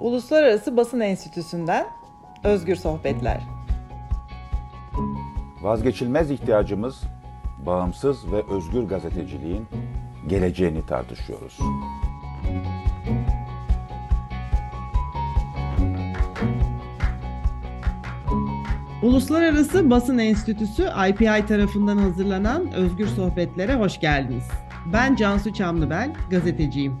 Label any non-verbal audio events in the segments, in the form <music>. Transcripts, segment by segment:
Uluslararası Basın Enstitüsü'nden Özgür Sohbetler. Vazgeçilmez ihtiyacımız bağımsız ve özgür gazeteciliğin geleceğini tartışıyoruz. Uluslararası Basın Enstitüsü IPI tarafından hazırlanan Özgür Sohbetlere hoş geldiniz. Ben Cansu Çamlıbel, gazeteciyim.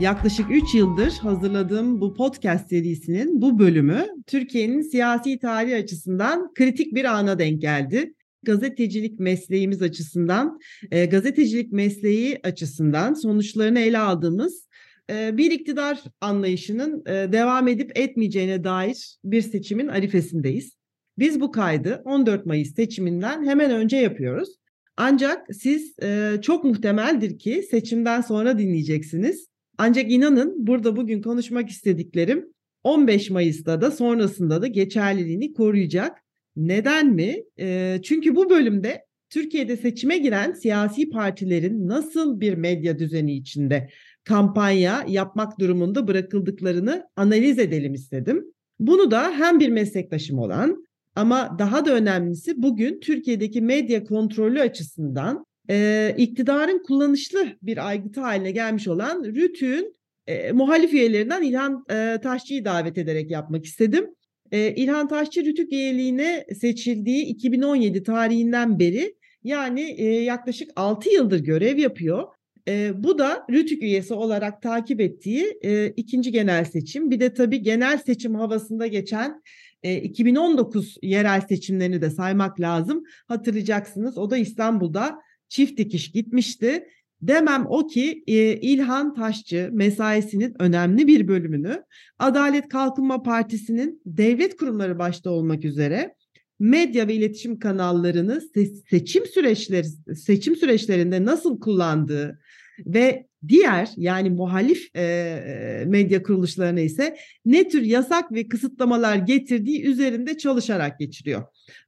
Yaklaşık 3 yıldır hazırladığım bu podcast serisinin bu bölümü Türkiye'nin siyasi tarihi açısından kritik bir ana denk geldi. Gazetecilik mesleğimiz açısından, e, gazetecilik mesleği açısından sonuçlarını ele aldığımız e, bir iktidar anlayışının e, devam edip etmeyeceğine dair bir seçimin arifesindeyiz. Biz bu kaydı 14 Mayıs seçiminden hemen önce yapıyoruz. Ancak siz e, çok muhtemeldir ki seçimden sonra dinleyeceksiniz. Ancak inanın burada bugün konuşmak istediklerim 15 Mayıs'ta da sonrasında da geçerliliğini koruyacak. Neden mi? E, çünkü bu bölümde Türkiye'de seçime giren siyasi partilerin nasıl bir medya düzeni içinde kampanya yapmak durumunda bırakıldıklarını analiz edelim istedim. Bunu da hem bir meslektaşım olan ama daha da önemlisi bugün Türkiye'deki medya kontrolü açısından e, iktidarın kullanışlı bir aygıtı haline gelmiş olan RÜTÜ'nün e, muhalif üyelerinden İlhan e, Taşçı'yı davet ederek yapmak istedim. E, İlhan Taşçı RÜTÜK üyeliğine seçildiği 2017 tarihinden beri yani e, yaklaşık 6 yıldır görev yapıyor. E, bu da RÜTÜK üyesi olarak takip ettiği e, ikinci genel seçim. Bir de tabii genel seçim havasında geçen e, 2019 yerel seçimlerini de saymak lazım. Hatırlayacaksınız o da İstanbul'da çift dikiş gitmişti. Demem o ki İlhan Taşçı mesaisinin önemli bir bölümünü Adalet Kalkınma Partisi'nin devlet kurumları başta olmak üzere medya ve iletişim kanallarını se- seçim süreçleri seçim süreçlerinde nasıl kullandığı ve diğer yani muhalif e, medya kuruluşlarına ise ne tür yasak ve kısıtlamalar getirdiği üzerinde çalışarak geçiriyor.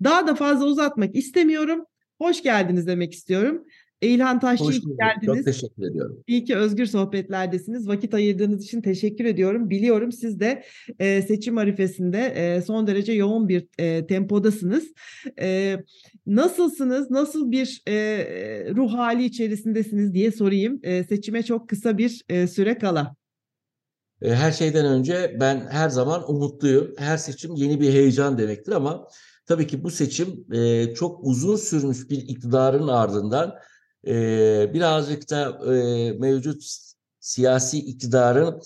Daha da fazla uzatmak istemiyorum. Hoş geldiniz demek istiyorum. İlhan Taşçı Hoş bulduk. geldiniz. Çok teşekkür ediyorum. İyi ki özgür sohbetlerdesiniz. Vakit ayırdığınız için teşekkür ediyorum. Biliyorum siz de e, seçim arifesinde e, son derece yoğun bir e, tempodasınız. E, nasılsınız? Nasıl bir e, ruh hali içerisindesiniz diye sorayım. E, seçime çok kısa bir e, süre kala. E, Her şeyden önce ben her zaman umutluyum. Her seçim yeni bir heyecan demektir ama tabii ki bu seçim e, çok uzun sürmüş bir iktidarın ardından e, birazcık da e, mevcut siyasi iktidarın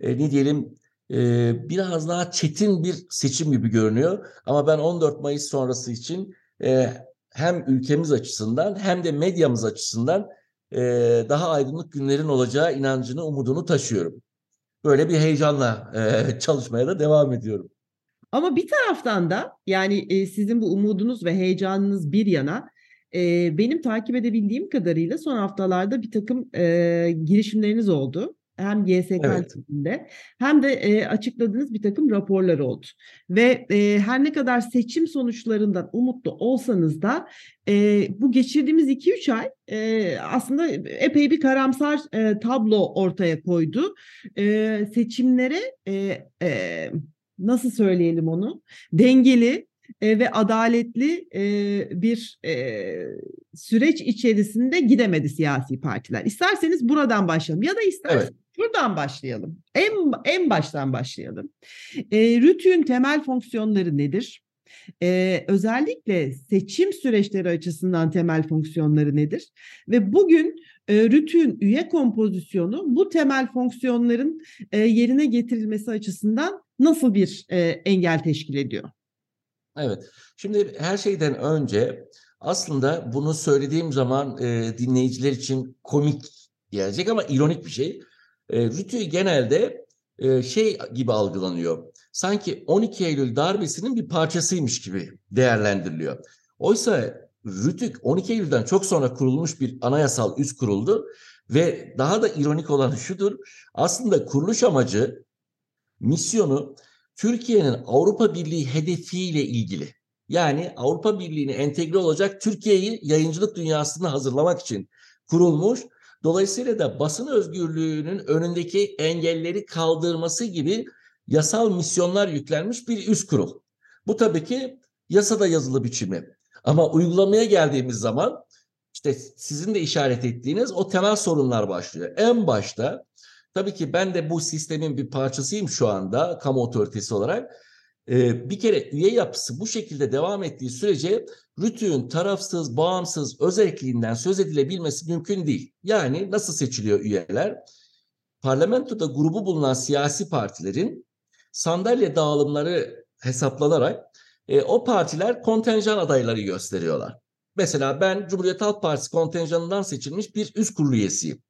e, ne diyelim e, biraz daha çetin bir seçim gibi görünüyor. Ama ben 14 Mayıs sonrası için e, hem ülkemiz açısından hem de medyamız açısından e, daha aydınlık günlerin olacağı inancını, umudunu taşıyorum. Böyle bir heyecanla e, <laughs> çalışmaya da devam ediyorum. Ama bir taraftan da yani e, sizin bu umudunuz ve heyecanınız bir yana e, benim takip edebildiğim kadarıyla son haftalarda bir takım e, girişimleriniz oldu. Hem GSK Evet. içinde hem de e, açıkladığınız bir takım raporlar oldu. Ve e, her ne kadar seçim sonuçlarından umutlu olsanız da e, bu geçirdiğimiz 2-3 ay e, aslında epey bir karamsar e, tablo ortaya koydu. E, seçimlere e, e, nasıl söyleyelim onu dengeli e, ve adaletli e, bir e, süreç içerisinde gidemedi siyasi partiler. İsterseniz buradan başlayalım ya da isterseniz Evet. şuradan başlayalım. En en baştan başlayalım. E, RÜTÜ'nün temel fonksiyonları nedir? E, özellikle seçim süreçleri açısından temel fonksiyonları nedir? Ve bugün e, RÜTÜ'nün üye kompozisyonu bu temel fonksiyonların e, yerine getirilmesi açısından nasıl bir e, engel teşkil ediyor? Evet. Şimdi her şeyden önce aslında bunu söylediğim zaman e, dinleyiciler için komik gelecek ama ironik bir şey. E, Rütü genelde e, şey gibi algılanıyor. Sanki 12 Eylül darbesinin bir parçasıymış gibi değerlendiriliyor. Oysa Rütük 12 Eylül'den çok sonra kurulmuş bir anayasal üst kuruldu ve daha da ironik olan şudur. Aslında kuruluş amacı, misyonu Türkiye'nin Avrupa Birliği hedefiyle ilgili. Yani Avrupa Birliği'ne entegre olacak Türkiye'yi yayıncılık dünyasına hazırlamak için kurulmuş Dolayısıyla da basın özgürlüğünün önündeki engelleri kaldırması gibi yasal misyonlar yüklenmiş bir üst kurul. Bu tabii ki yasada yazılı biçimi. Ama uygulamaya geldiğimiz zaman işte sizin de işaret ettiğiniz o temel sorunlar başlıyor. En başta tabii ki ben de bu sistemin bir parçasıyım şu anda kamu otoritesi olarak. Ee, bir kere üye yapısı bu şekilde devam ettiği sürece RÜTÜ'nün tarafsız, bağımsız özelliğinden söz edilebilmesi mümkün değil. Yani nasıl seçiliyor üyeler? Parlamentoda grubu bulunan siyasi partilerin sandalye dağılımları hesaplanarak e, o partiler kontenjan adayları gösteriyorlar. Mesela ben Cumhuriyet Halk Partisi kontenjanından seçilmiş bir üst kurulu üyesiyim.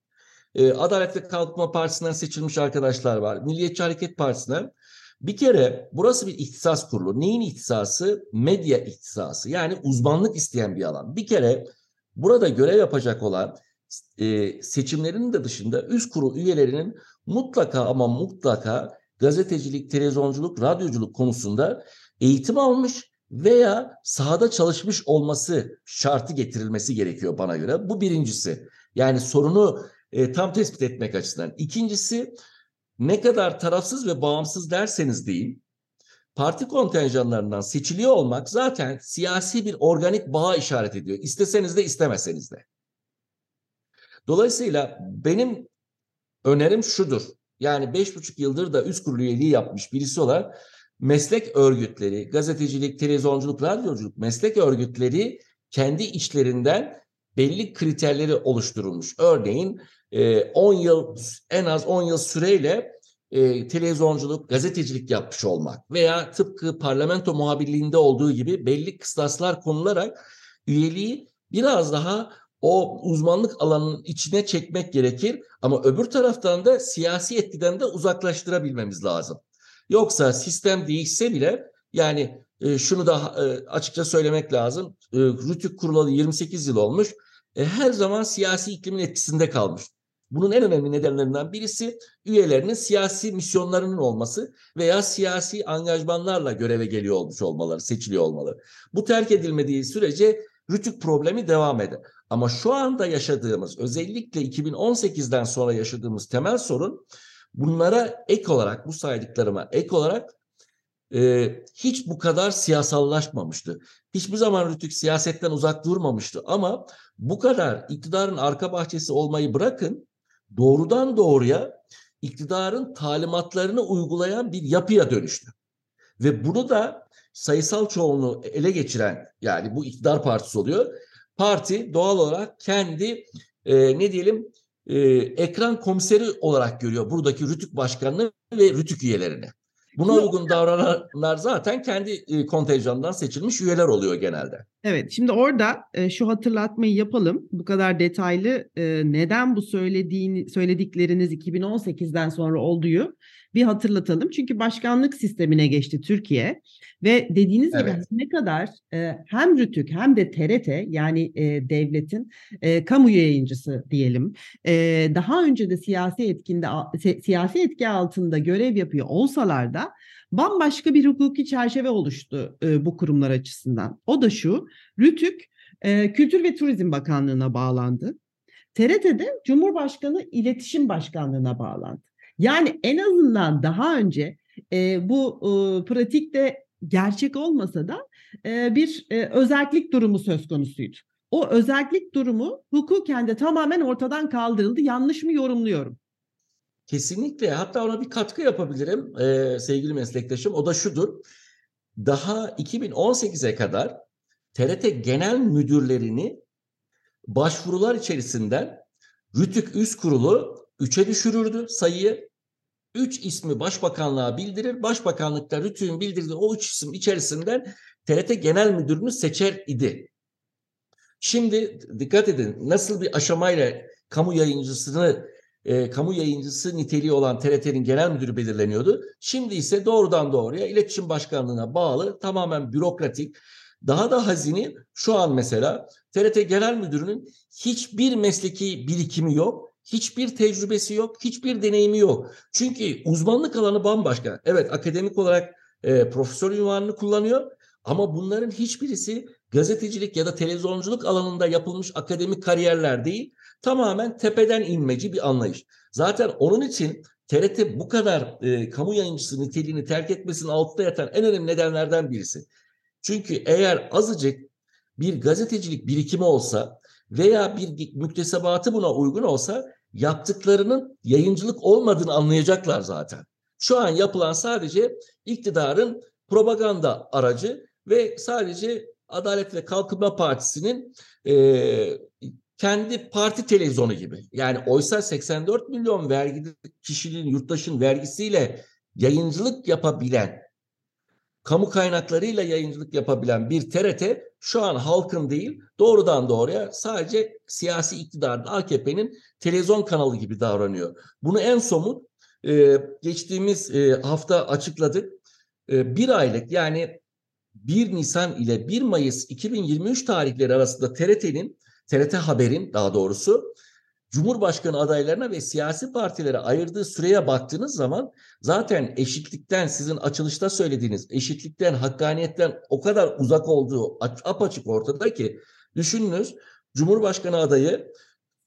E, Adalet ve Kalkınma Partisi'nden seçilmiş arkadaşlar var. Milliyetçi Hareket Partisi'nden. Bir kere burası bir ihtisas kurulu. Neyin ihtisası? Medya ihtisası. Yani uzmanlık isteyen bir alan. Bir kere burada görev yapacak olan e, seçimlerin de dışında üst kurul üyelerinin mutlaka ama mutlaka gazetecilik, televizyonculuk, radyoculuk konusunda eğitim almış veya sahada çalışmış olması şartı getirilmesi gerekiyor bana göre. Bu birincisi. Yani sorunu e, tam tespit etmek açısından. İkincisi ne kadar tarafsız ve bağımsız derseniz deyin, parti kontenjanlarından seçiliyor olmak zaten siyasi bir organik bağa işaret ediyor. İsteseniz de istemeseniz de. Dolayısıyla benim önerim şudur. Yani beş buçuk yıldır da üst kurulu üyeliği yapmış birisi olarak meslek örgütleri, gazetecilik, televizyonculuk, radyoculuk meslek örgütleri kendi içlerinden belli kriterleri oluşturulmuş. Örneğin 10 yıl en az 10 yıl süreyle televizyonculuk, gazetecilik yapmış olmak veya tıpkı parlamento muhabirliğinde olduğu gibi belli kıstaslar konularak üyeliği biraz daha o uzmanlık alanının içine çekmek gerekir ama öbür taraftan da siyasi etkiden de uzaklaştırabilmemiz lazım. Yoksa sistem değişse bile yani e, şunu da e, açıkça söylemek lazım. E, Rütük kurulalı 28 yıl olmuş. E, her zaman siyasi iklimin etkisinde kalmış. Bunun en önemli nedenlerinden birisi üyelerinin siyasi misyonlarının olması veya siyasi angajmanlarla göreve geliyor olmuş olmaları, seçiliyor olmaları. Bu terk edilmediği sürece rütük problemi devam eder. Ama şu anda yaşadığımız özellikle 2018'den sonra yaşadığımız temel sorun bunlara ek olarak bu saydıklarıma ek olarak e, hiç bu kadar siyasallaşmamıştı. Hiçbir zaman Rütük siyasetten uzak durmamıştı ama bu kadar iktidarın arka bahçesi olmayı bırakın doğrudan doğruya iktidarın talimatlarını uygulayan bir yapıya dönüştü. Ve bunu da sayısal çoğunluğu ele geçiren yani bu iktidar partisi oluyor. Parti doğal olarak kendi e, ne diyelim e, ekran komiseri olarak görüyor buradaki Rütük başkanını ve Rütük üyelerini. Buna uygun davrananlar zaten kendi e, kontenjanından seçilmiş üyeler oluyor genelde. Evet, şimdi orada e, şu hatırlatmayı yapalım. Bu kadar detaylı e, neden bu söylediğini söyledikleriniz 2018'den sonra olduğu bir hatırlatalım. Çünkü başkanlık sistemine geçti Türkiye ve dediğiniz evet. gibi ne kadar e, hem Rütük hem de TRT yani e, devletin e, kamu yayıncısı diyelim e, daha önce de siyasi etkinde siyasi etki altında görev yapıyor olsalar da bambaşka bir hukuki çerçeve oluştu e, bu kurumlar açısından. O da şu, Rütük e, Kültür ve Turizm Bakanlığı'na bağlandı. TRT'de Cumhurbaşkanı İletişim Başkanlığı'na bağlandı. Yani en azından daha önce e, bu e, pratikte gerçek olmasa da e, bir e, özellik durumu söz konusuydu. O özellik durumu hukuken de tamamen ortadan kaldırıldı. Yanlış mı yorumluyorum? Kesinlikle. Hatta ona bir katkı yapabilirim e, sevgili meslektaşım. O da şudur. Daha 2018'e kadar TRT genel müdürlerini başvurular içerisinden Rütük Üst Kurulu 3'e düşürürdü sayıyı. 3 ismi başbakanlığa bildirir. Başbakanlıkta Rütük'ün bildirdiği o 3 isim içerisinden TRT genel müdürünü seçer idi. Şimdi dikkat edin nasıl bir aşamayla kamu yayıncısını e, kamu yayıncısı niteliği olan TRT'nin genel müdürü belirleniyordu. Şimdi ise doğrudan doğruya iletişim başkanlığına bağlı tamamen bürokratik daha da hazini şu an mesela TRT genel müdürünün hiçbir mesleki birikimi yok. Hiçbir tecrübesi yok, hiçbir deneyimi yok. Çünkü uzmanlık alanı bambaşka. Evet akademik olarak e, profesör ünvanını kullanıyor ama bunların hiçbirisi gazetecilik ya da televizyonculuk alanında yapılmış akademik kariyerler değil Tamamen tepeden inmeci bir anlayış. Zaten onun için TRT bu kadar e, kamu yayıncısı niteliğini terk etmesinin altında yatan en önemli nedenlerden birisi. Çünkü eğer azıcık bir gazetecilik birikimi olsa veya bir müktesebatı buna uygun olsa yaptıklarının yayıncılık olmadığını anlayacaklar zaten. Şu an yapılan sadece iktidarın propaganda aracı ve sadece Adalet ve Kalkınma Partisi'nin e, kendi parti televizyonu gibi. Yani oysa 84 milyon vergi kişinin, yurttaşın vergisiyle yayıncılık yapabilen, kamu kaynaklarıyla yayıncılık yapabilen bir TRT şu an halkın değil doğrudan doğruya sadece siyasi iktidarın AKP'nin televizyon kanalı gibi davranıyor. Bunu en somut e, geçtiğimiz e, hafta açıkladık. E, bir aylık yani 1 Nisan ile 1 Mayıs 2023 tarihleri arasında TRT'nin TRT Haber'in daha doğrusu Cumhurbaşkanı adaylarına ve siyasi partilere ayırdığı süreye baktığınız zaman zaten eşitlikten sizin açılışta söylediğiniz eşitlikten, hakkaniyetten o kadar uzak olduğu apaçık ortada ki düşününüz Cumhurbaşkanı adayı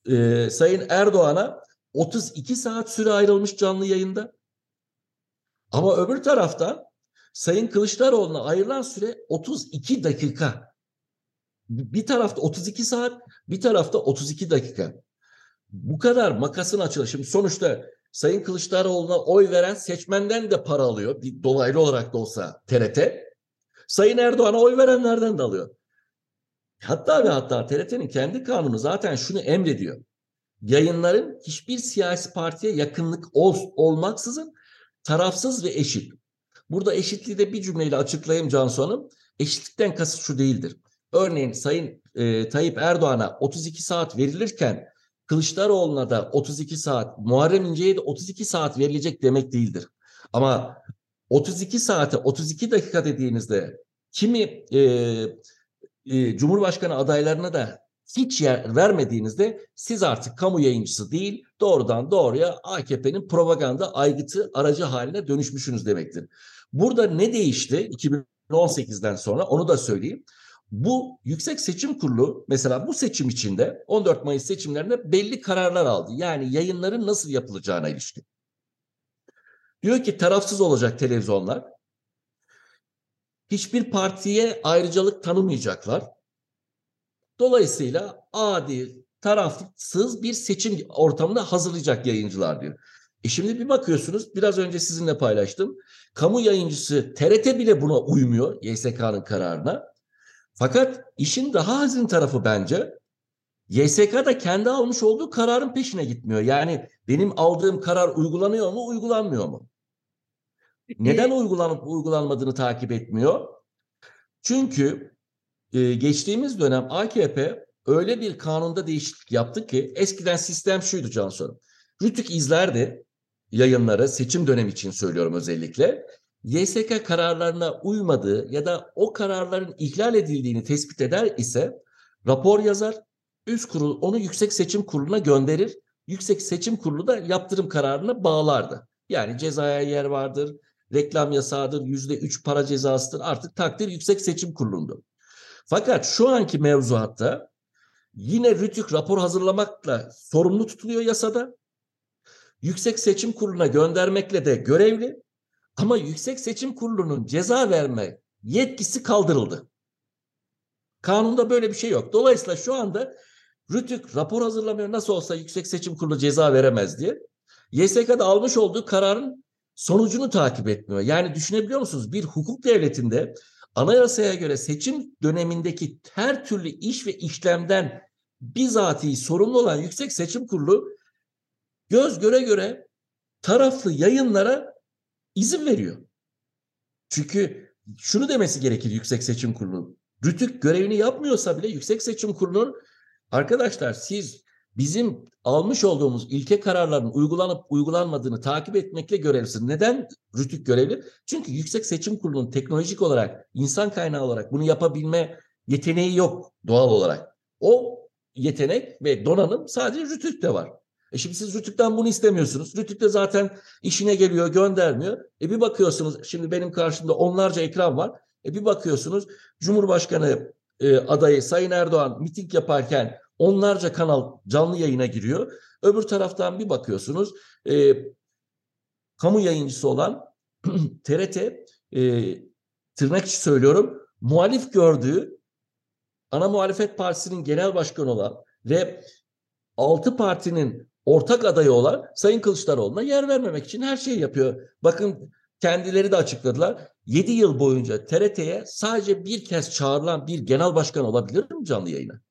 e, Sayın Erdoğan'a 32 saat süre ayrılmış canlı yayında. Ama öbür taraftan Sayın Kılıçdaroğlu'na ayrılan süre 32 dakika. Bir tarafta 32 saat, bir tarafta 32 dakika. Bu kadar makasın açılışı. Sonuçta Sayın Kılıçdaroğlu'na oy veren seçmenden de para alıyor. Bir dolaylı olarak da olsa TRT. Sayın Erdoğan'a oy verenlerden de alıyor. Hatta ve hatta TRT'nin kendi kanunu zaten şunu emrediyor. Yayınların hiçbir siyasi partiye yakınlık ol, olmaksızın tarafsız ve eşit. Burada eşitliği de bir cümleyle açıklayayım Cansu Hanım. Eşitlikten kasıt şu değildir. Örneğin Sayın e, Tayyip Erdoğan'a 32 saat verilirken Kılıçdaroğlu'na da 32 saat, Muharrem İnce'ye de 32 saat verilecek demek değildir. Ama 32 saate 32 dakika dediğinizde kimi e, e, Cumhurbaşkanı adaylarına da hiç yer vermediğinizde siz artık kamu yayıncısı değil doğrudan doğruya AKP'nin propaganda aygıtı aracı haline dönüşmüşsünüz demektir. Burada ne değişti 2018'den sonra onu da söyleyeyim. Bu Yüksek Seçim Kurulu mesela bu seçim içinde 14 Mayıs seçimlerinde belli kararlar aldı. Yani yayınların nasıl yapılacağına ilişkin. Diyor ki tarafsız olacak televizyonlar. Hiçbir partiye ayrıcalık tanımayacaklar. Dolayısıyla adi, tarafsız bir seçim ortamını hazırlayacak yayıncılar diyor. E şimdi bir bakıyorsunuz biraz önce sizinle paylaştım. Kamu yayıncısı TRT bile buna uymuyor YSK'nın kararına. Fakat işin daha hazin tarafı bence YSK da kendi almış olduğu kararın peşine gitmiyor. Yani benim aldığım karar uygulanıyor mu, uygulanmıyor mu? Neden uygulanıp uygulanmadığını takip etmiyor? Çünkü e, geçtiğimiz dönem AKP öyle bir kanunda değişiklik yaptı ki eskiden sistem şuydu Cansu. Rütük izlerdi yayınları seçim dönemi için söylüyorum özellikle. YSK kararlarına uymadığı ya da o kararların ihlal edildiğini tespit eder ise rapor yazar, üst kurul onu Yüksek Seçim Kurulu'na gönderir. Yüksek Seçim Kurulu da yaptırım kararını bağlardı. Yani cezaya yer vardır, reklam yasağıdır, yüzde üç para cezasıdır. Artık takdir Yüksek Seçim Kurulu'ndu. Fakat şu anki mevzuatta yine Rütük rapor hazırlamakla sorumlu tutuluyor yasada. Yüksek Seçim Kurulu'na göndermekle de görevli ama Yüksek Seçim Kurulu'nun ceza verme yetkisi kaldırıldı. Kanunda böyle bir şey yok. Dolayısıyla şu anda Rütük rapor hazırlamıyor nasıl olsa Yüksek Seçim Kurulu ceza veremez diye. YSK'da almış olduğu kararın sonucunu takip etmiyor. Yani düşünebiliyor musunuz? Bir hukuk devletinde anayasaya göre seçim dönemindeki her türlü iş ve işlemden bizatihi sorumlu olan Yüksek Seçim Kurulu göz göre göre taraflı yayınlara izin veriyor. Çünkü şunu demesi gerekir Yüksek Seçim Kurulu. Rütük görevini yapmıyorsa bile Yüksek Seçim Kurulu'nun arkadaşlar siz bizim almış olduğumuz ilke kararların uygulanıp uygulanmadığını takip etmekle görevlisiniz. Neden Rütük görevli? Çünkü Yüksek Seçim Kurulu'nun teknolojik olarak, insan kaynağı olarak bunu yapabilme yeteneği yok doğal olarak. O yetenek ve donanım sadece Rütük'te var. E şimdi siz Rütük'ten bunu istemiyorsunuz. Rütük de zaten işine geliyor göndermiyor. E bir bakıyorsunuz şimdi benim karşımda onlarca ekran var. E bir bakıyorsunuz Cumhurbaşkanı e, adayı Sayın Erdoğan miting yaparken onlarca kanal canlı yayına giriyor. Öbür taraftan bir bakıyorsunuz e, kamu yayıncısı olan <clears throat> TRT e, tırnak söylüyorum muhalif gördüğü ana muhalefet partisinin genel başkanı olan ve altı partinin ortak adayı olan Sayın Kılıçdaroğlu'na yer vermemek için her şeyi yapıyor. Bakın kendileri de açıkladılar. 7 yıl boyunca TRT'ye sadece bir kez çağrılan bir genel başkan olabilir mi canlı yayına?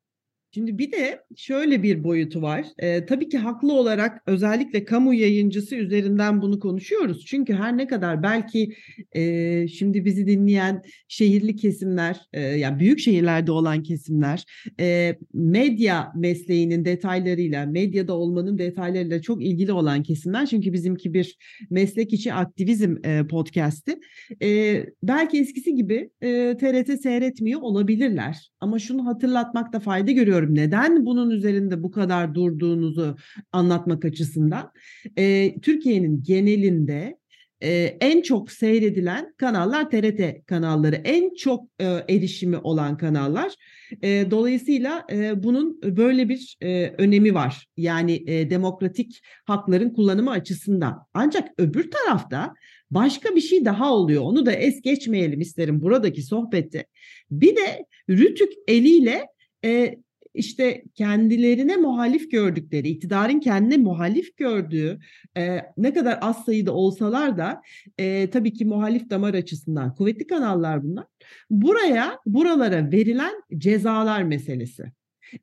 Şimdi bir de şöyle bir boyutu var. Ee, tabii ki haklı olarak özellikle kamu yayıncısı üzerinden bunu konuşuyoruz. Çünkü her ne kadar belki e, şimdi bizi dinleyen şehirli kesimler, e, yani büyük şehirlerde olan kesimler, e, medya mesleğinin detaylarıyla, medyada olmanın detaylarıyla çok ilgili olan kesimler. Çünkü bizimki bir meslek içi aktivizm e, podcast'i. E, belki eskisi gibi e, TRT seyretmiyor olabilirler. Ama şunu hatırlatmakta fayda görüyorum istiyorum. Neden bunun üzerinde bu kadar durduğunuzu anlatmak açısından. E, Türkiye'nin genelinde e, en çok seyredilen kanallar TRT kanalları, en çok e, erişimi olan kanallar. E, dolayısıyla e, bunun böyle bir e, önemi var. Yani e, demokratik hakların kullanımı açısından. Ancak öbür tarafta başka bir şey daha oluyor. Onu da es geçmeyelim isterim buradaki sohbette. Bir de Rütük eliyle e, işte kendilerine muhalif gördükleri, iktidarın kendine muhalif gördüğü e, ne kadar az sayıda olsalar da e, tabii ki muhalif damar açısından kuvvetli kanallar bunlar. Buraya, buralara verilen cezalar meselesi.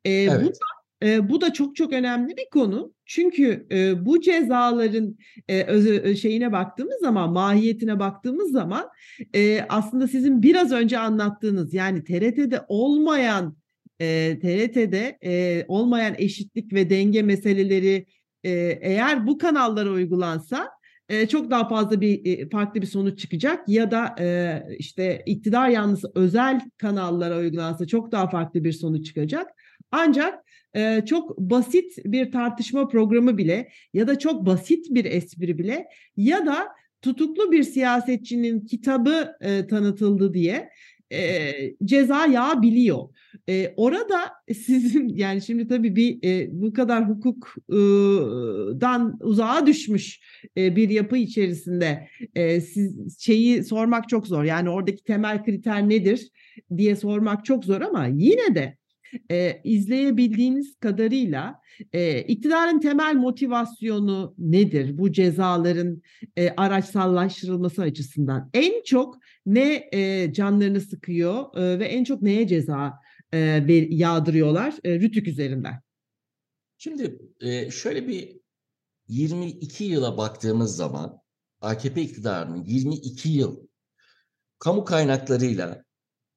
E, evet. Bu da e, bu da çok çok önemli bir konu. Çünkü e, bu cezaların e, öz, şeyine baktığımız zaman, mahiyetine baktığımız zaman e, aslında sizin biraz önce anlattığınız yani TRT'de olmayan e, TRT'de e, olmayan eşitlik ve denge meseleleri e, eğer bu kanallara uygulansa e, çok daha fazla bir e, farklı bir sonuç çıkacak ya da e, işte iktidar yanlısı özel kanallara uygulansa çok daha farklı bir sonuç çıkacak. Ancak e, çok basit bir tartışma programı bile ya da çok basit bir espri bile ya da tutuklu bir siyasetçinin kitabı e, tanıtıldı diye e, ceza yağabiliyor. E, orada sizin <laughs> yani şimdi tabii bir e, bu kadar hukukdan uzağa düşmüş e, bir yapı içerisinde e, siz şeyi sormak çok zor. Yani oradaki temel kriter nedir diye sormak çok zor ama yine de e, izleyebildiğiniz kadarıyla e, iktidarın temel motivasyonu nedir bu cezaların e, araçsallaştırılması açısından? En çok ne e, canlarını sıkıyor e, ve en çok neye ceza e, yağdırıyorlar e, Rütük üzerinden? Şimdi e, şöyle bir 22 yıla baktığımız zaman AKP iktidarının 22 yıl kamu kaynaklarıyla,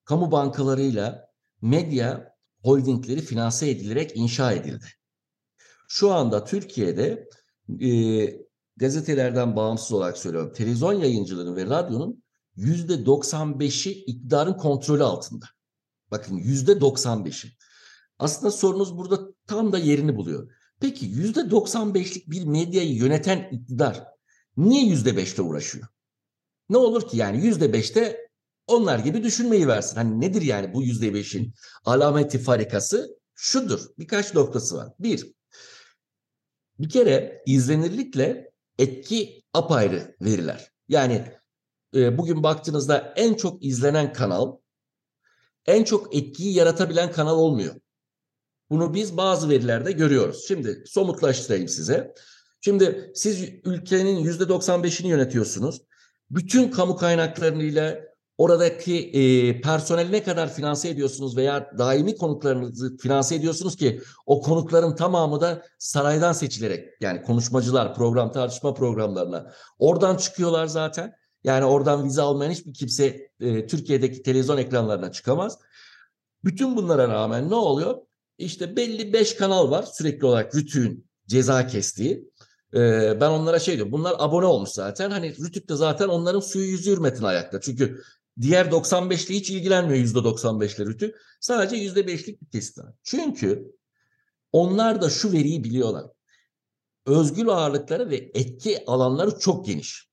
kamu bankalarıyla medya holdingleri finanse edilerek inşa edildi. Şu anda Türkiye'de e, gazetelerden bağımsız olarak söylüyorum. Televizyon yayıncılığının ve radyonun yüzde 95'i iktidarın kontrolü altında. Bakın yüzde 95'i. Aslında sorunuz burada tam da yerini buluyor. Peki yüzde 95'lik bir medyayı yöneten iktidar niye yüzde 5'te uğraşıyor? Ne olur ki yani yüzde 5'te onlar gibi düşünmeyi versin. Hani nedir yani bu yüzde beşin alameti farikası? Şudur. Birkaç noktası var. Bir, bir kere izlenirlikle etki apayrı veriler. Yani e, bugün baktığınızda en çok izlenen kanal en çok etkiyi yaratabilen kanal olmuyor. Bunu biz bazı verilerde görüyoruz. Şimdi somutlaştırayım size. Şimdi siz ülkenin yüzde 95'ini yönetiyorsunuz. Bütün kamu kaynaklarıyla oradaki e, personeli ne kadar finanse ediyorsunuz veya daimi konuklarınızı finanse ediyorsunuz ki o konukların tamamı da saraydan seçilerek yani konuşmacılar program tartışma programlarına oradan çıkıyorlar zaten. Yani oradan vize almayan hiçbir kimse e, Türkiye'deki televizyon ekranlarına çıkamaz. Bütün bunlara rağmen ne oluyor? İşte belli beş kanal var sürekli olarak Rütük'ün ceza kestiği. Ben onlara şey diyorum. Bunlar abone olmuş zaten. Hani Rütük de zaten onların suyu yüzü hürmetine ayakta. Çünkü diğer 95'li hiç ilgilenmiyor %95'le Rütük. Sadece %5'lik bir kesit var. Çünkü onlar da şu veriyi biliyorlar. Özgül ağırlıkları ve etki alanları çok geniş.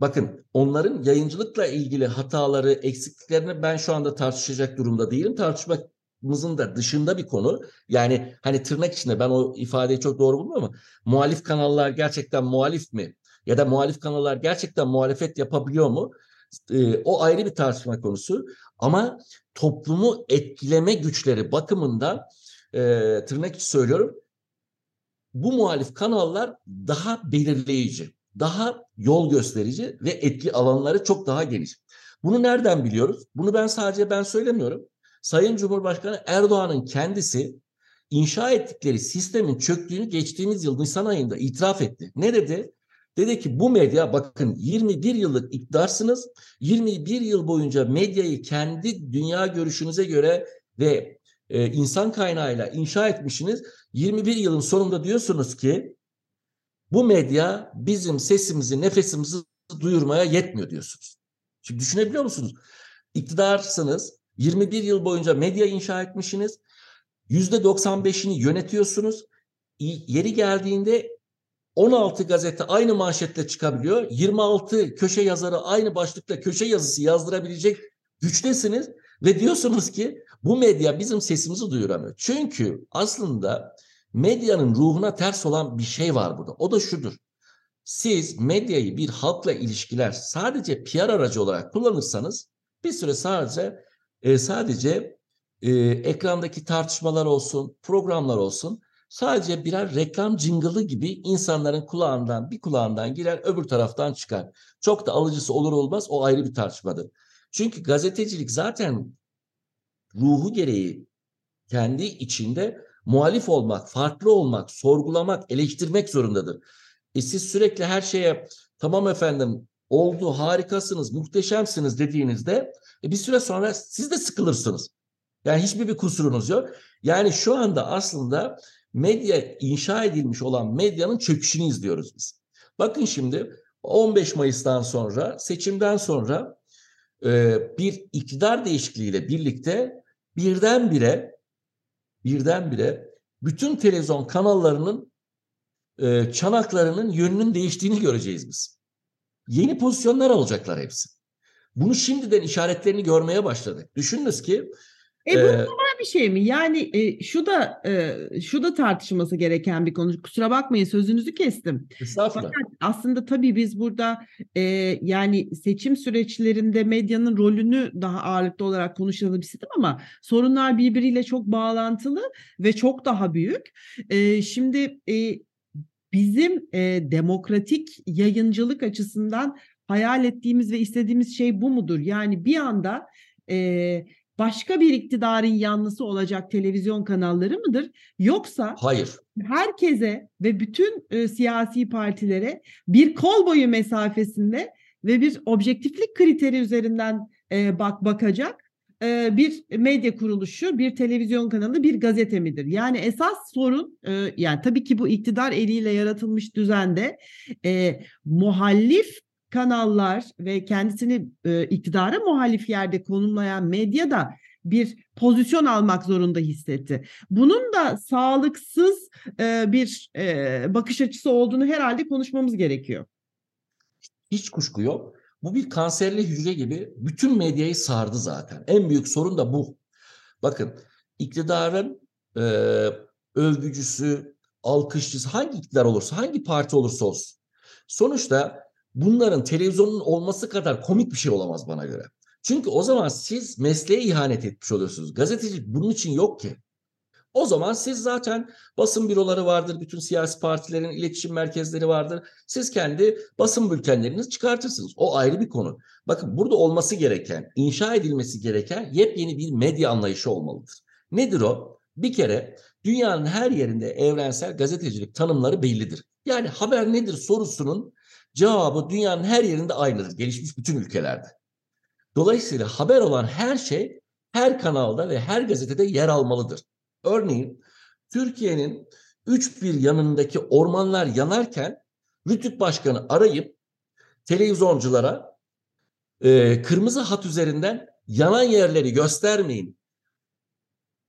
Bakın onların yayıncılıkla ilgili hataları, eksikliklerini ben şu anda tartışacak durumda değilim. Tartışmak konuşmamızın da dışında bir konu. Yani hani tırnak içinde ben o ifadeyi çok doğru bulmuyorum ama muhalif kanallar gerçekten muhalif mi? Ya da muhalif kanallar gerçekten muhalefet yapabiliyor mu? E, o ayrı bir tartışma konusu. Ama toplumu etkileme güçleri bakımından e, tırnak içi söylüyorum. Bu muhalif kanallar daha belirleyici, daha yol gösterici ve etki alanları çok daha geniş. Bunu nereden biliyoruz? Bunu ben sadece ben söylemiyorum. Sayın Cumhurbaşkanı Erdoğan'ın kendisi inşa ettikleri sistemin çöktüğünü geçtiğimiz yıl Nisan ayında itiraf etti. Ne dedi? Dedi ki bu medya bakın 21 yıllık iktidarsınız. 21 yıl boyunca medyayı kendi dünya görüşünüze göre ve e, insan kaynağıyla inşa etmişsiniz. 21 yılın sonunda diyorsunuz ki bu medya bizim sesimizi, nefesimizi duyurmaya yetmiyor diyorsunuz. Şimdi düşünebiliyor musunuz? İktidarsınız. 21 yıl boyunca medya inşa etmişsiniz. %95'ini yönetiyorsunuz. Yeri geldiğinde 16 gazete aynı manşetle çıkabiliyor. 26 köşe yazarı aynı başlıkla köşe yazısı yazdırabilecek güçtesiniz ve diyorsunuz ki bu medya bizim sesimizi duyuramıyor. Çünkü aslında medyanın ruhuna ters olan bir şey var burada. O da şudur. Siz medyayı bir halkla ilişkiler sadece PR aracı olarak kullanırsanız bir süre sadece e, sadece e, ekrandaki tartışmalar olsun, programlar olsun sadece birer reklam cıngılı gibi insanların kulağından bir kulağından girer öbür taraftan çıkar. Çok da alıcısı olur olmaz o ayrı bir tartışmadır. Çünkü gazetecilik zaten ruhu gereği kendi içinde muhalif olmak, farklı olmak, sorgulamak, eleştirmek zorundadır. E siz sürekli her şeye tamam efendim oldu harikasınız, muhteşemsiniz dediğinizde e bir süre sonra siz de sıkılırsınız. Yani hiçbir bir kusurunuz yok. Yani şu anda aslında medya inşa edilmiş olan medyanın çöküşünü izliyoruz biz. Bakın şimdi 15 Mayıs'tan sonra seçimden sonra e, bir iktidar değişikliğiyle birlikte birdenbire birdenbire bütün televizyon kanallarının e, çanaklarının yönünün değiştiğini göreceğiz biz. Yeni pozisyonlar alacaklar hepsi. Bunu şimdiden işaretlerini görmeye başladık. Düşününüz ki e bu ee, normal bir şey mi? Yani e, şu da e, şu da tartışılması gereken bir konu. Kusura bakmayın sözünüzü kestim. Estağfurullah. Fakat aslında tabii biz burada e, yani seçim süreçlerinde medyanın rolünü daha ağırlıklı olarak konuşalım istedim ama sorunlar birbiriyle çok bağlantılı ve çok daha büyük. E, şimdi e, bizim e, demokratik yayıncılık açısından hayal ettiğimiz ve istediğimiz şey bu mudur? Yani bir anda e, başka bir iktidarın yanlısı olacak televizyon kanalları mıdır? Yoksa Hayır. herkese ve bütün e, siyasi partilere bir kol boyu mesafesinde ve bir objektiflik kriteri üzerinden e, bak bakacak e, bir medya kuruluşu, bir televizyon kanalı, bir gazete midir? Yani esas sorun e, yani tabii ki bu iktidar eliyle yaratılmış düzende e, muhalif kanallar ve kendisini e, iktidara muhalif yerde konumlayan medya da bir pozisyon almak zorunda hissetti. Bunun da sağlıksız e, bir e, bakış açısı olduğunu herhalde konuşmamız gerekiyor. Hiç kuşku yok. Bu bir kanserli hücre gibi bütün medyayı sardı zaten. En büyük sorun da bu. Bakın iktidarın e, övgücüsü, alkışçısı hangi iktidar olursa, hangi parti olursa olsun. Sonuçta bunların televizyonun olması kadar komik bir şey olamaz bana göre. Çünkü o zaman siz mesleğe ihanet etmiş oluyorsunuz. Gazetecilik bunun için yok ki. O zaman siz zaten basın büroları vardır, bütün siyasi partilerin iletişim merkezleri vardır. Siz kendi basın bültenlerinizi çıkartırsınız. O ayrı bir konu. Bakın burada olması gereken, inşa edilmesi gereken yepyeni bir medya anlayışı olmalıdır. Nedir o? Bir kere dünyanın her yerinde evrensel gazetecilik tanımları bellidir. Yani haber nedir sorusunun cevabı dünyanın her yerinde aynıdır. Gelişmiş bütün ülkelerde. Dolayısıyla haber olan her şey her kanalda ve her gazetede yer almalıdır. Örneğin Türkiye'nin üç bir yanındaki ormanlar yanarken Rütük Başkanı arayıp televizyonculara e, kırmızı hat üzerinden yanan yerleri göstermeyin.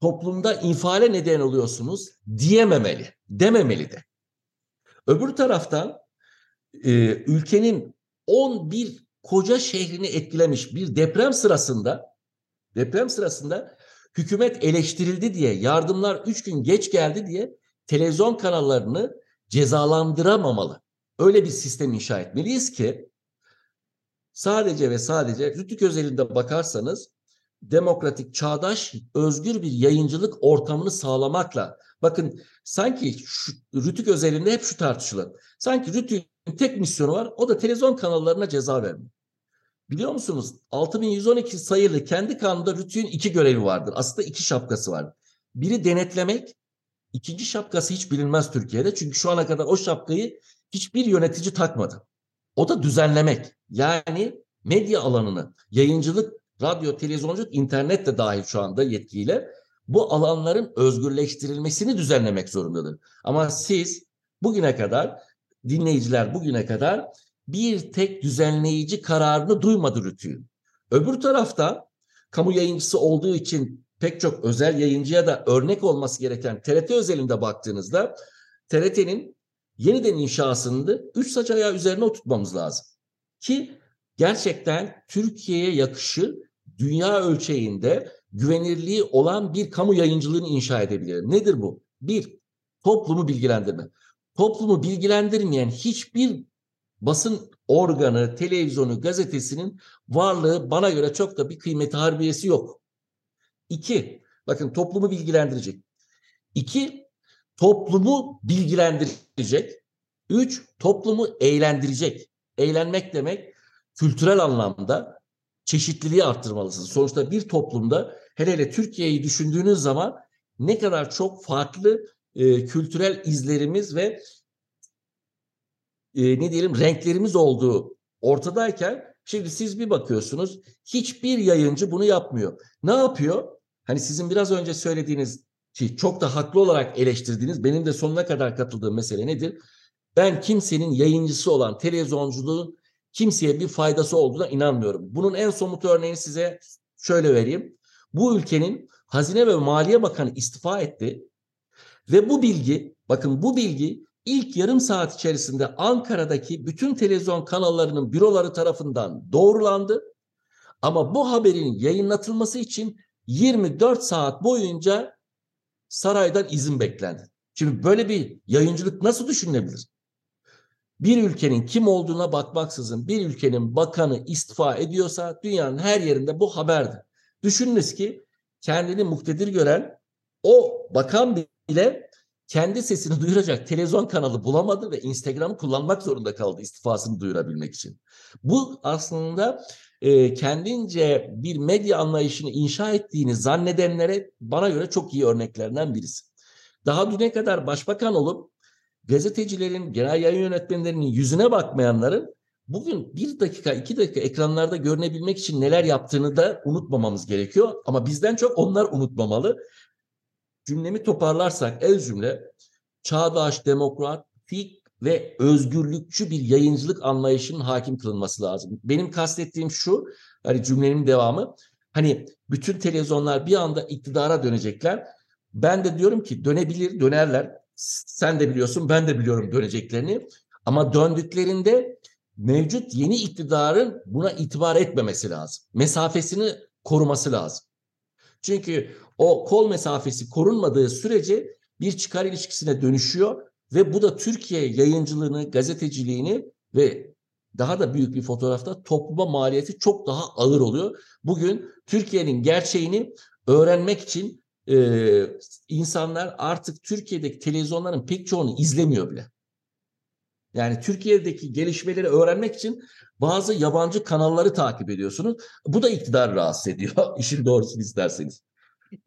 Toplumda infiale neden oluyorsunuz diyememeli, dememeli de. Öbür taraftan e, ülkenin 11 koca şehrini etkilemiş bir deprem sırasında deprem sırasında hükümet eleştirildi diye, yardımlar üç gün geç geldi diye televizyon kanallarını cezalandıramamalı. Öyle bir sistem inşa etmeliyiz ki sadece ve sadece Rütük özelinde bakarsanız demokratik, çağdaş, özgür bir yayıncılık ortamını sağlamakla bakın sanki şu, Rütük özelinde hep şu tartışılır. Sanki Rütük'ün tek misyonu var o da televizyon kanallarına ceza vermek. Biliyor musunuz 6112 sayılı kendi kanunda Rütük'ün iki görevi vardır. Aslında iki şapkası var. Biri denetlemek, ikinci şapkası hiç bilinmez Türkiye'de. Çünkü şu ana kadar o şapkayı hiçbir yönetici takmadı. O da düzenlemek. Yani medya alanını, yayıncılık, radyo, televizyonculuk, internet de dahil şu anda yetkiyle bu alanların özgürleştirilmesini düzenlemek zorundadır. Ama siz bugüne kadar, dinleyiciler bugüne kadar bir tek düzenleyici kararını duymadı Rütü'nün. Öbür tarafta kamu yayıncısı olduğu için pek çok özel yayıncıya da örnek olması gereken TRT özelinde baktığınızda TRT'nin yeniden inşasını üç saç ayağı üzerine oturtmamız lazım. Ki gerçekten Türkiye'ye yakışı dünya ölçeğinde güvenirliği olan bir kamu yayıncılığını inşa edebilir. Nedir bu? Bir, toplumu bilgilendirme. Toplumu bilgilendirmeyen hiçbir basın organı, televizyonu, gazetesinin varlığı bana göre çok da bir kıymeti harbiyesi yok. İki, bakın toplumu bilgilendirecek. İki, toplumu bilgilendirecek. Üç, toplumu eğlendirecek. Eğlenmek demek kültürel anlamda çeşitliliği arttırmalısınız. Sonuçta bir toplumda hele hele Türkiye'yi düşündüğünüz zaman ne kadar çok farklı e, kültürel izlerimiz ve e, ne diyelim renklerimiz olduğu ortadayken şimdi siz bir bakıyorsunuz hiçbir yayıncı bunu yapmıyor. Ne yapıyor? Hani sizin biraz önce söylediğiniz ki çok da haklı olarak eleştirdiğiniz benim de sonuna kadar katıldığım mesele nedir? Ben kimsenin yayıncısı olan televizyonculuğun kimseye bir faydası olduğuna inanmıyorum. Bunun en somut örneğini size şöyle vereyim. Bu ülkenin Hazine ve Maliye Bakanı istifa etti ve bu bilgi, bakın bu bilgi ilk yarım saat içerisinde Ankara'daki bütün televizyon kanallarının büroları tarafından doğrulandı. Ama bu haberin yayınlatılması için 24 saat boyunca saraydan izin beklendi. Şimdi böyle bir yayıncılık nasıl düşünülebilir? Bir ülkenin kim olduğuna bakmaksızın bir ülkenin bakanı istifa ediyorsa dünyanın her yerinde bu haberdi. Düşününüz ki kendini muktedir gören o bakan bile kendi sesini duyuracak televizyon kanalı bulamadı ve Instagram'ı kullanmak zorunda kaldı istifasını duyurabilmek için. Bu aslında e, kendince bir medya anlayışını inşa ettiğini zannedenlere bana göre çok iyi örneklerinden birisi. Daha düne kadar başbakan olup gazetecilerin, genel yayın yönetmenlerinin yüzüne bakmayanların bugün bir dakika, iki dakika ekranlarda görünebilmek için neler yaptığını da unutmamamız gerekiyor. Ama bizden çok onlar unutmamalı. Cümlemi toparlarsak el cümle çağdaş, demokratik ve özgürlükçü bir yayıncılık anlayışının hakim kılınması lazım. Benim kastettiğim şu, hani cümlenin devamı, hani bütün televizyonlar bir anda iktidara dönecekler. Ben de diyorum ki dönebilir, dönerler. Sen de biliyorsun, ben de biliyorum döneceklerini. Ama döndüklerinde mevcut yeni iktidarın buna itibar etmemesi lazım. Mesafesini koruması lazım. Çünkü o kol mesafesi korunmadığı sürece bir çıkar ilişkisine dönüşüyor ve bu da Türkiye yayıncılığını, gazeteciliğini ve daha da büyük bir fotoğrafta topluma maliyeti çok daha ağır oluyor. Bugün Türkiye'nin gerçeğini öğrenmek için e, insanlar artık Türkiye'deki televizyonların pek çoğunu izlemiyor bile. Yani Türkiye'deki gelişmeleri öğrenmek için bazı yabancı kanalları takip ediyorsunuz. Bu da iktidar rahatsız ediyor <laughs> işin doğrusunu isterseniz.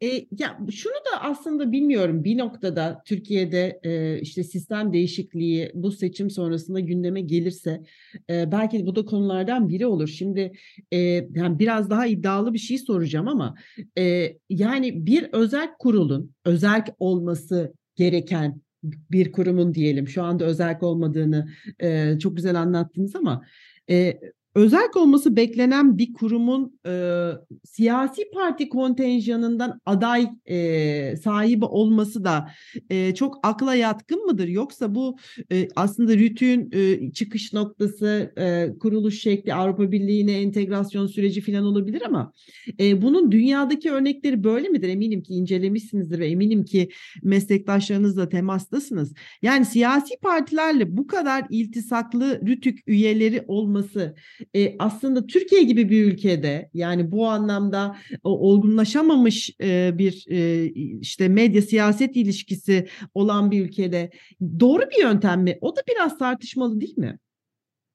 E, ya şunu da aslında bilmiyorum bir noktada Türkiye'de e, işte sistem değişikliği bu seçim sonrasında gündeme gelirse e, belki bu da konulardan biri olur. Şimdi e, yani biraz daha iddialı bir şey soracağım ama e, yani bir özel kurulun özel olması gereken bir kurumun diyelim şu anda özel olmadığını e, çok güzel anlattınız ama e, özel olması beklenen bir kurumun e, siyasi parti kontenjanından aday e, sahibi olması da e, çok akla yatkın mıdır? Yoksa bu e, aslında RÜTÜ'nün e, çıkış noktası, e, kuruluş şekli, Avrupa Birliği'ne entegrasyon süreci falan olabilir ama e, bunun dünyadaki örnekleri böyle midir? Eminim ki incelemişsinizdir ve eminim ki meslektaşlarınızla temastasınız. Yani siyasi partilerle bu kadar iltisaklı RÜTÜK üyeleri olması e, aslında Türkiye gibi bir ülkede yani bu anlamda o, olgunlaşamamış e, bir e, işte medya siyaset ilişkisi olan bir ülkede doğru bir yöntem mi? O da biraz tartışmalı değil mi?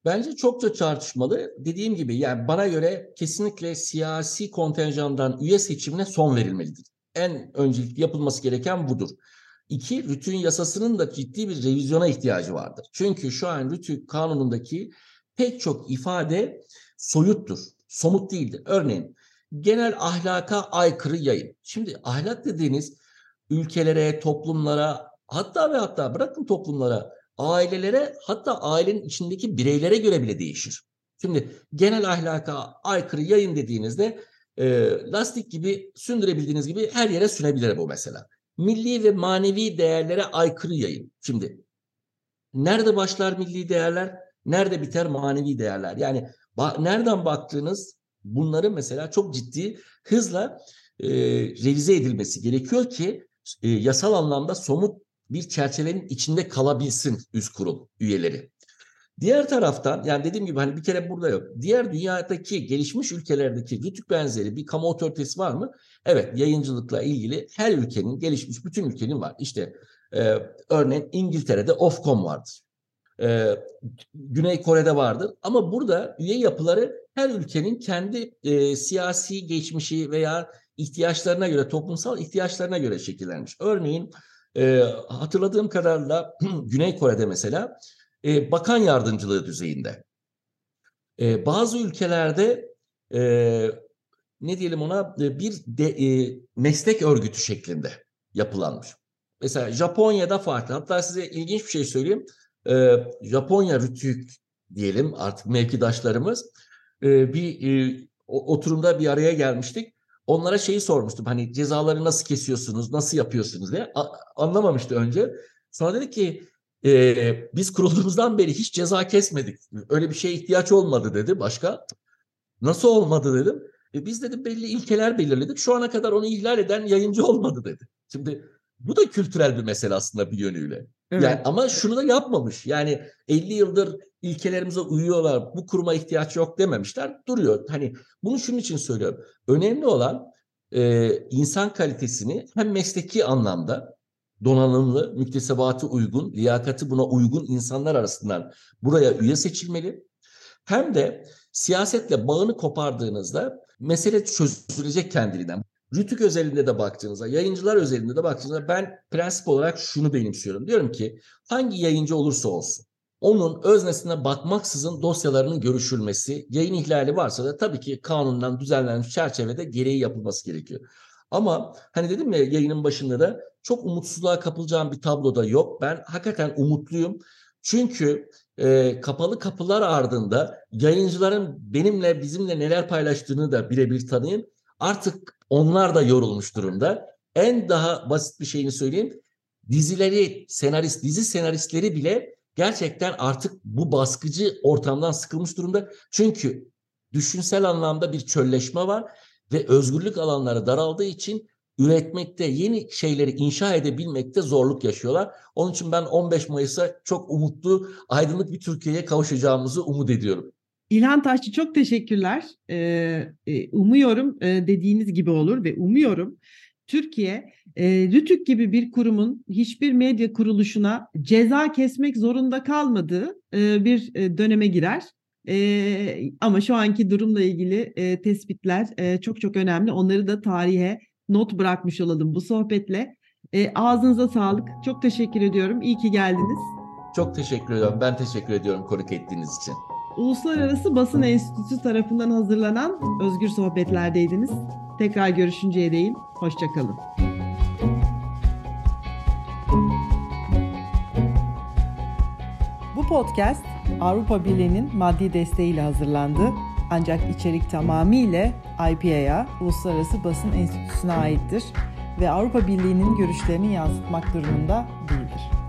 Bence çokça tartışmalı. Dediğim gibi yani bana göre kesinlikle siyasi kontenjandan üye seçimine son verilmelidir. En öncelikli yapılması gereken budur. İki, rütün yasasının da ciddi bir revizyona ihtiyacı vardır. Çünkü şu an rütün kanunundaki pek çok ifade soyuttur, somut değildir. Örneğin genel ahlaka aykırı yayın. Şimdi ahlak dediğiniz ülkelere, toplumlara hatta ve hatta bırakın toplumlara, ailelere hatta ailenin içindeki bireylere göre bile değişir. Şimdi genel ahlaka aykırı yayın dediğinizde e, lastik gibi sündürebildiğiniz gibi her yere sünebilir bu mesela. Milli ve manevi değerlere aykırı yayın. Şimdi nerede başlar milli değerler? Nerede biter manevi değerler? Yani ba- nereden baktığınız bunları mesela çok ciddi hızla e, revize edilmesi gerekiyor ki e, yasal anlamda somut bir çerçevenin içinde kalabilsin üst kurul üyeleri. Diğer taraftan yani dediğim gibi hani bir kere burada yok. Diğer dünyadaki gelişmiş ülkelerdeki rütük benzeri bir kamu otoritesi var mı? Evet yayıncılıkla ilgili her ülkenin gelişmiş bütün ülkenin var. İşte e, örneğin İngiltere'de Ofcom vardır. E, Güney Kore'de vardır. Ama burada üye yapıları her ülkenin kendi e, siyasi geçmişi veya ihtiyaçlarına göre, toplumsal ihtiyaçlarına göre şekillenmiş. Örneğin e, hatırladığım kadarıyla <clears throat> Güney Kore'de mesela e, bakan yardımcılığı düzeyinde. E, bazı ülkelerde e, ne diyelim ona e, bir de, e, meslek örgütü şeklinde yapılanmış. Mesela Japonya'da farklı. Hatta size ilginç bir şey söyleyeyim. E, Japonya rütük diyelim artık mevkidaşlarımız e, bir e, oturumda bir araya gelmiştik. Onlara şeyi sormuştum hani cezaları nasıl kesiyorsunuz, nasıl yapıyorsunuz diye. A- anlamamıştı önce. Sonra dedi ki e, biz kurulduğumuzdan beri hiç ceza kesmedik. Öyle bir şeye ihtiyaç olmadı dedi başka. Nasıl olmadı dedim. E, biz dedi belli ilkeler belirledik. Şu ana kadar onu ihlal eden yayıncı olmadı dedi. Şimdi bu da kültürel bir mesele aslında bir yönüyle. Evet. Yani ama şunu da yapmamış. Yani 50 yıldır ilkelerimize uyuyorlar. Bu kuruma ihtiyaç yok dememişler. Duruyor. Hani bunu şunun için söylüyorum. Önemli olan e, insan kalitesini hem mesleki anlamda donanımlı, müktesebatı uygun, liyakati buna uygun insanlar arasından buraya üye seçilmeli. Hem de siyasetle bağını kopardığınızda mesele çözülecek kendiliğinden. Rütük özelinde de baktığınızda, yayıncılar özelinde de baktığınızda ben prensip olarak şunu benimsiyorum. Diyorum ki hangi yayıncı olursa olsun onun öznesine bakmaksızın dosyalarının görüşülmesi, yayın ihlali varsa da tabii ki kanundan düzenlenmiş çerçevede gereği yapılması gerekiyor. Ama hani dedim ya yayının başında da çok umutsuzluğa kapılacağım bir tablo da yok. Ben hakikaten umutluyum. Çünkü e, kapalı kapılar ardında yayıncıların benimle bizimle neler paylaştığını da birebir tanıyın. Artık onlar da yorulmuş durumda. En daha basit bir şeyini söyleyeyim. Dizileri, senarist, dizi senaristleri bile gerçekten artık bu baskıcı ortamdan sıkılmış durumda. Çünkü düşünsel anlamda bir çölleşme var ve özgürlük alanları daraldığı için üretmekte, yeni şeyleri inşa edebilmekte zorluk yaşıyorlar. Onun için ben 15 Mayıs'a çok umutlu, aydınlık bir Türkiye'ye kavuşacağımızı umut ediyorum. İlhan Taşçı çok teşekkürler. Ee, umuyorum dediğiniz gibi olur ve umuyorum Türkiye e, Rütük gibi bir kurumun hiçbir medya kuruluşuna ceza kesmek zorunda kalmadığı e, bir e, döneme girer. E, ama şu anki durumla ilgili e, tespitler e, çok çok önemli. Onları da tarihe not bırakmış olalım bu sohbetle. E, ağzınıza sağlık. Çok teşekkür ediyorum. İyi ki geldiniz. Çok teşekkür ediyorum. Ben teşekkür ediyorum konuk ettiğiniz için. Uluslararası Basın Enstitüsü tarafından hazırlanan Özgür Sohbetler'deydiniz. Tekrar görüşünceye değin. Hoşçakalın. podcast Avrupa Birliği'nin maddi desteğiyle hazırlandı. Ancak içerik tamamıyla IPA'ya, Uluslararası Basın Enstitüsü'ne aittir ve Avrupa Birliği'nin görüşlerini yansıtmak durumunda değildir.